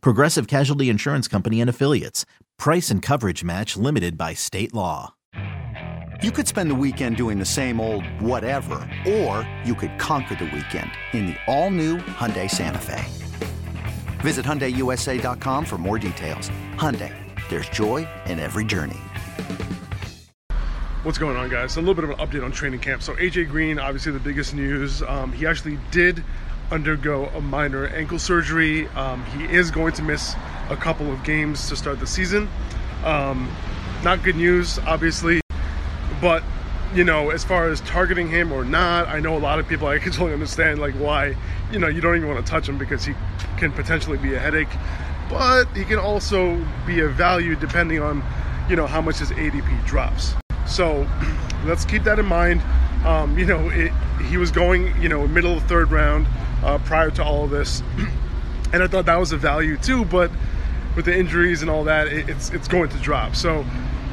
Progressive Casualty Insurance Company and Affiliates. Price and coverage match limited by state law. You could spend the weekend doing the same old whatever, or you could conquer the weekend in the all-new Hyundai Santa Fe. Visit HyundaiUSA.com for more details. Hyundai, there's joy in every journey. What's going on, guys? So a little bit of an update on training camp. So AJ Green, obviously the biggest news. Um, he actually did undergo a minor ankle surgery. Um, he is going to miss a couple of games to start the season. Um, not good news, obviously, but you know, as far as targeting him or not, I know a lot of people. I can totally understand like why you know you don't even want to touch him because he can potentially be a headache, but he can also be a value depending on you know how much his ADP drops. So let's keep that in mind. Um, you know, it, he was going, you know, middle of third round uh, prior to all of this, and I thought that was a value too. But with the injuries and all that, it, it's it's going to drop. So,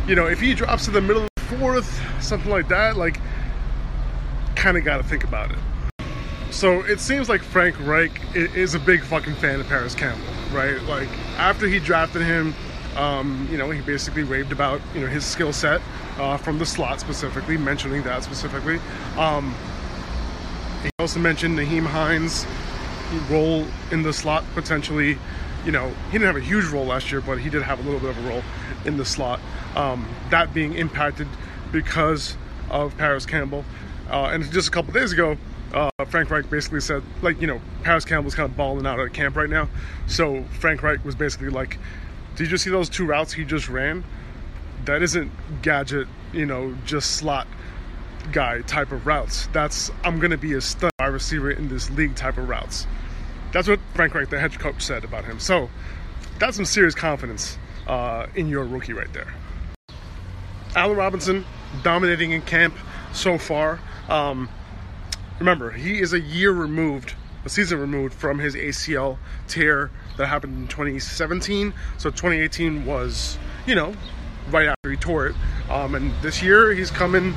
you know, if he drops to the middle of the fourth, something like that, like, kind of got to think about it. So it seems like Frank Reich is a big fucking fan of Parris Campbell, right? Like after he drafted him um, you know, he basically raved about you know his skill set uh, from the slot specifically, mentioning that specifically. Um, he also mentioned Nyheim Hines' role in the slot potentially. You know, he didn't have a huge role last year, but he did have a little bit of a role in the slot. Um, that being impacted because of Parris Campbell. Uh, and just a couple days ago, uh, Frank Reich basically said, like, you know, Parris Campbell's kind of balling out at camp right now. So Frank Reich was basically like, did you see those two routes he just ran? That isn't gadget, you know, just slot guy type of routes. That's I'm gonna be a stud wide receiver in this league type of routes. That's what Frank Reich, the head coach, said about him. So that's some serious confidence uh, in your rookie right there. Allen Robinson dominating in camp so far. Um, remember, he is a year removed, a season removed from his ACL tear that happened in 2017. So 2018 was, you know, right after he tore it. Um, and this year he's coming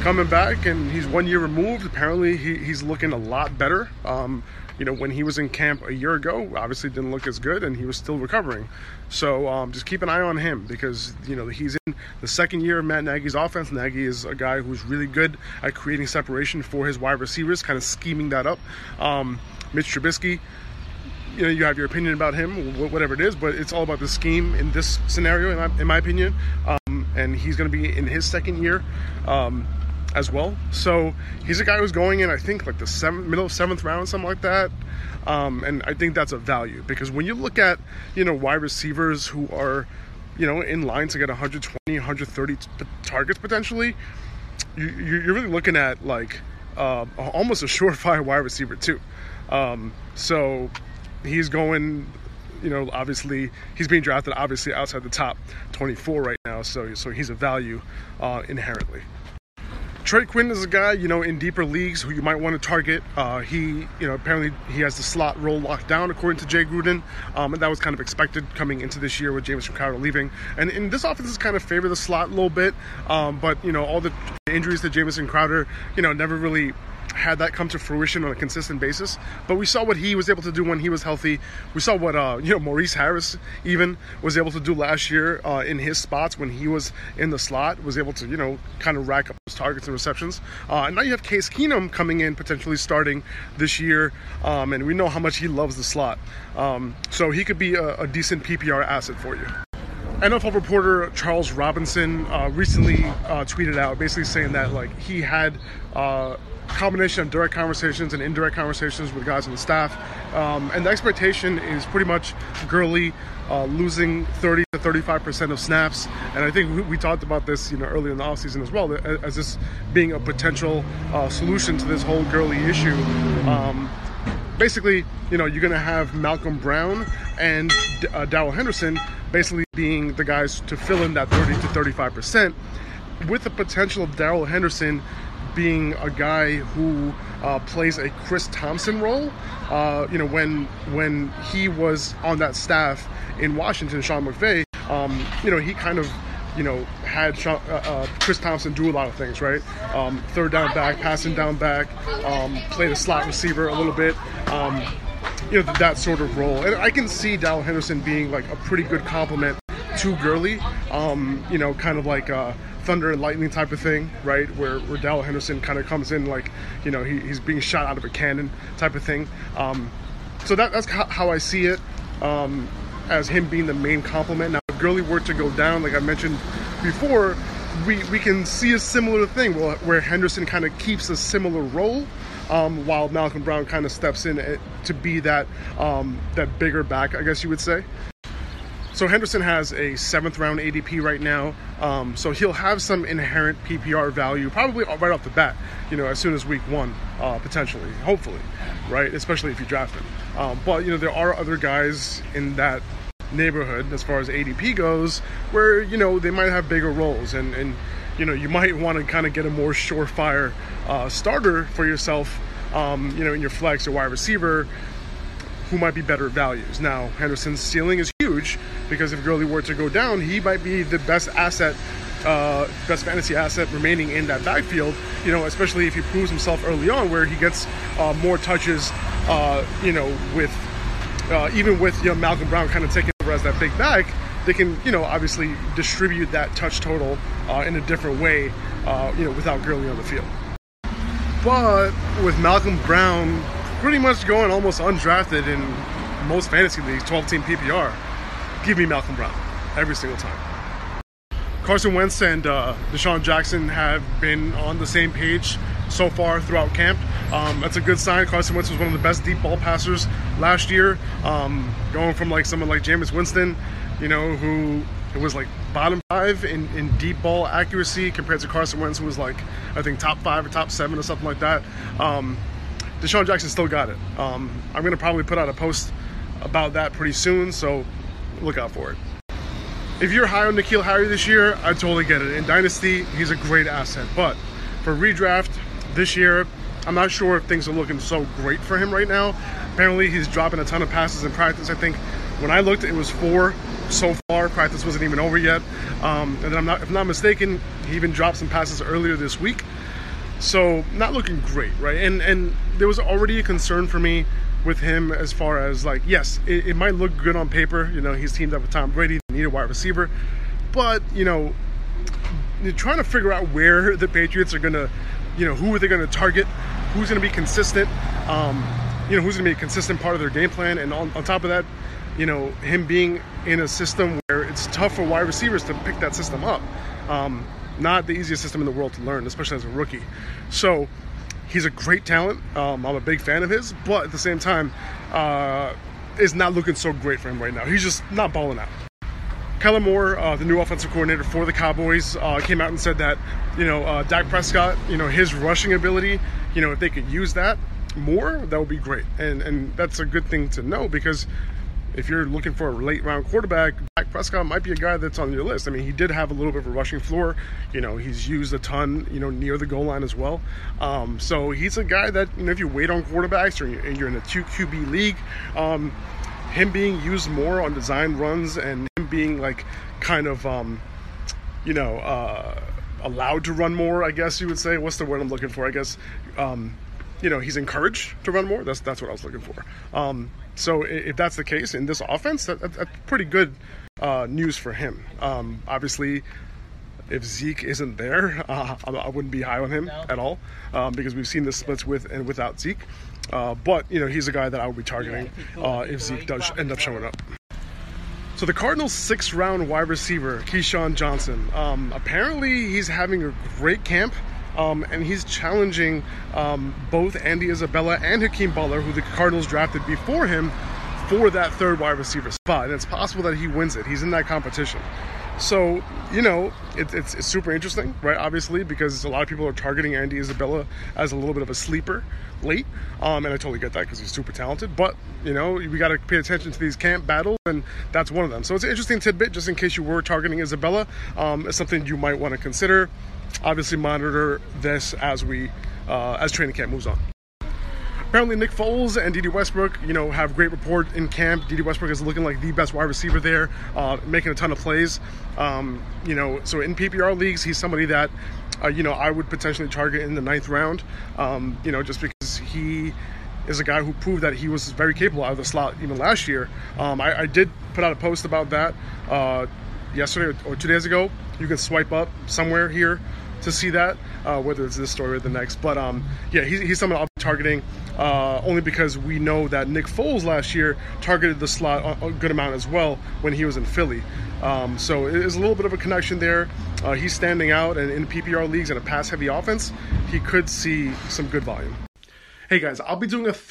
coming back and he's one year removed. Apparently he, he's looking a lot better. Um, you know, when he was in camp a year ago, obviously didn't look as good and he was still recovering. So um, just keep an eye on him because, you know, he's in the second year of Matt Nagy's offense. Nagy is a guy who's really good at creating separation for his wide receivers, kind of scheming that up. Um, Mitch Trubisky, you know you have your opinion about him, whatever it is, but it's all about the scheme in this scenario, in my, in my opinion. Um, and he's going to be in his second year um, as well. So he's a guy who's going in, I think, like the seventh, middle of seventh round, something like that. Um, and I think that's a value because when you look at you know wide receivers who are you know in line to get 120, 130 targets potentially, you, you're really looking at like uh, almost a surefire wide receiver too. Um, so he's going you know, obviously he's being drafted obviously outside the top 24 right now, so so he's a value uh, inherently. Trey Quinn is a guy, you know, in deeper leagues who you might want to target. Uh, he, you know, apparently he has the slot role locked down according to Jay Gruden, um, and that was kind of expected coming into this year with James Crowder leaving. And in this offense is kind of favor the slot a little bit, um, but you know, all the injuries to Jamison Crowder, you know, never really had that come to fruition on a consistent basis. But we saw what he was able to do when he was healthy. We saw what uh, you know Maurice Harris even was able to do last year uh, in his spots when he was in the slot. Was able to you know kind of rack up those targets and receptions. Uh, and now you have Case Keenum coming in potentially starting this year, um, and we know how much he loves the slot. Um, so he could be a, a decent PPR asset for you. NFL reporter Charles Robinson uh, recently uh, tweeted out basically saying that like he had uh, combination of direct conversations and indirect conversations with guys on the staff. Um, and the expectation is pretty much Gurley uh, losing 30 to 35% of snaps. And I think we, we, talked about this, you know, earlier in the offseason as well, as this being a potential uh, solution to this whole Gurley issue. Um, basically, you know, you're going to have Malcolm Brown and uh, Darrell Henderson basically being the guys to fill in that 30 to 35 percent, with the potential of Darrell Henderson being a guy who uh, plays a Chris Thompson role. Uh, you know, when when he was on that staff in Washington, Sean McVay, um, you know, he kind of you know, had uh, uh, Chris Thompson do a lot of things, right? Um, third down back, passing down back, um, played a slot receiver a little bit, um, you know, that sort of role. And I can see Darrell Henderson being like a pretty good complement to Gurley, um, you know, kind of like a thunder and lightning type of thing, right? Where, where Darrell Henderson kind of comes in like, you know, he, he's being shot out of a cannon type of thing. Um, so that, that's how I see it um, as him being the main complement. Now, if Gurley were to go down, like I mentioned before, we, we can see a similar thing where Henderson kind of keeps a similar role um, while Malcolm Brown kind of steps in eh, to be that um, that bigger back, I guess you would say. So Henderson has a seventh round ADP right now, um, so he'll have some inherent PPR value probably right off the bat. You know, as soon as week one, uh, potentially, hopefully, right? Especially if you draft him. Um, but you know, there are other guys in that neighborhood as far as ADP goes, where you know they might have bigger roles, and and you know you might want to kind of get a more surefire uh, starter for yourself, um, you know, in your flex or wide receiver, who might be better values. Now Henderson's ceiling is huge because if Gurley were to go down, he might be the best asset. Uh, best fantasy asset remaining in that backfield, you know, especially if he proves himself early on, where he gets uh, more touches, uh, you know, with uh, even with you know Malcolm Brown kind of taking over as that big back, they can you know obviously distribute that touch total uh, in a different way, uh, you know, without Gurley on the field. But with Malcolm Brown pretty much going almost undrafted in most fantasy leagues, 12 team PPR, give me Malcolm Brown every single time. Carson Wentz and uh, DeSean Jackson have been on the same page so far throughout camp. Um, that's a good sign. Carson Wentz was one of the best deep ball passers last year, um, going from like someone like Jameis Winston, you know, who was like bottom five in, in deep ball accuracy compared to Carson Wentz, who was like I think top five or top seven or something like that. Um, DeSean Jackson still got it. Um, I'm gonna probably put out a post about that pretty soon, so look out for it. If you're high on N'Keal Harry this year, I totally get it. In Dynasty, he's a great asset, but for redraft, this year. I'm not sure if things are looking so great for him right now. Apparently, he's dropping a ton of passes in practice. I think when I looked, it was four so far. Practice wasn't even over yet. Um, and then I'm not, if I'm not mistaken, he even dropped some passes earlier this week. So not looking great, right? And and there was already a concern for me with him as far as like, yes, it, it might look good on paper. You know, he's teamed up with Tom Brady, they need a wide receiver, but you know, you're trying to figure out where the Patriots are gonna you know, who are they to target, who's to be consistent, um, you know, who's going to be a consistent part of their game plan. And on, on top of that, you know, him being in a system where it's tough for wide receivers to pick that system up. Um, not the easiest system in the world to learn, especially as a rookie. So he's a great talent. Um, I'm a big fan of his, but at the same time, uh, it's not looking so great for him right now. He's just not balling out. Kellen Moore, uh, the new offensive coordinator for the Cowboys, uh, came out and said that, you know, uh, Dak Prescott, you know, his rushing ability, you know, if they could use that more, that would be great. And and that's a good thing to know because if you're looking for a late round quarterback, Dak Prescott might be a guy that's on your list. I mean, he did have a little bit of a rushing floor. You know, he's used a ton, you know, near the goal line as well. Um, so he's a guy that, you know, if you wait on quarterbacks or you're in a two QB league, um, him being used more on design runs and him being like kind of um, you know uh, allowed to run more i guess you would say what's the word i'm looking for i guess um, you know he's encouraged to run more that's that's what i was looking for um, so if that's the case in this offense that, that's pretty good uh, news for him um, obviously if Zeke isn't there, uh, I wouldn't be high on him no. at all um, because we've seen the splits with and without Zeke. Uh, but you know, he's a guy that I would be targeting uh, if Zeke does end up showing up. So the Cardinals' sixth-round wide receiver, KeeSean Johnson, um, apparently he's having a great camp. Um, and he's challenging um, both Andy Isabella and Hakeem Butler, who the Cardinals drafted before him, for that third wide receiver spot. And it's possible that he wins it. He's in that competition. So, you know, it, it's, it's super interesting, right? Obviously, because a lot of people are targeting Andy Isabella as a little bit of a sleeper late. Um, and I totally get that because he's super talented. But, you know, we got to pay attention to these camp battles, and that's one of them. So it's an interesting tidbit just in case you were targeting Isabella. Um, it's something you might want to consider. Obviously, monitor this as we uh, as training camp moves on apparently Nick Foles and Dede Westbrook, you know, have great rapport in camp. Dede Westbrook is looking like the best wide receiver there, uh, making a ton of plays. Um, you know, so in PPR leagues, he's somebody that, uh, you know, I would potentially target in the ninth round. Um, you know, just because he is a guy who proved that he was very capable out of the slot even last year. Um, I, I, did put out a post about that uh, yesterday or two days ago. You can swipe up somewhere here to see that, uh, whether it's this story or the next. But um, yeah, he's, he's someone I'll be targeting uh, only because we know that Nick Foles last year targeted the slot a, good amount as well when he was in Philly. Um, so it is a little bit of a connection there. Uh, he's standing out, and in PPR leagues and a pass heavy offense, he could see some good volume. Hey guys, I'll be doing a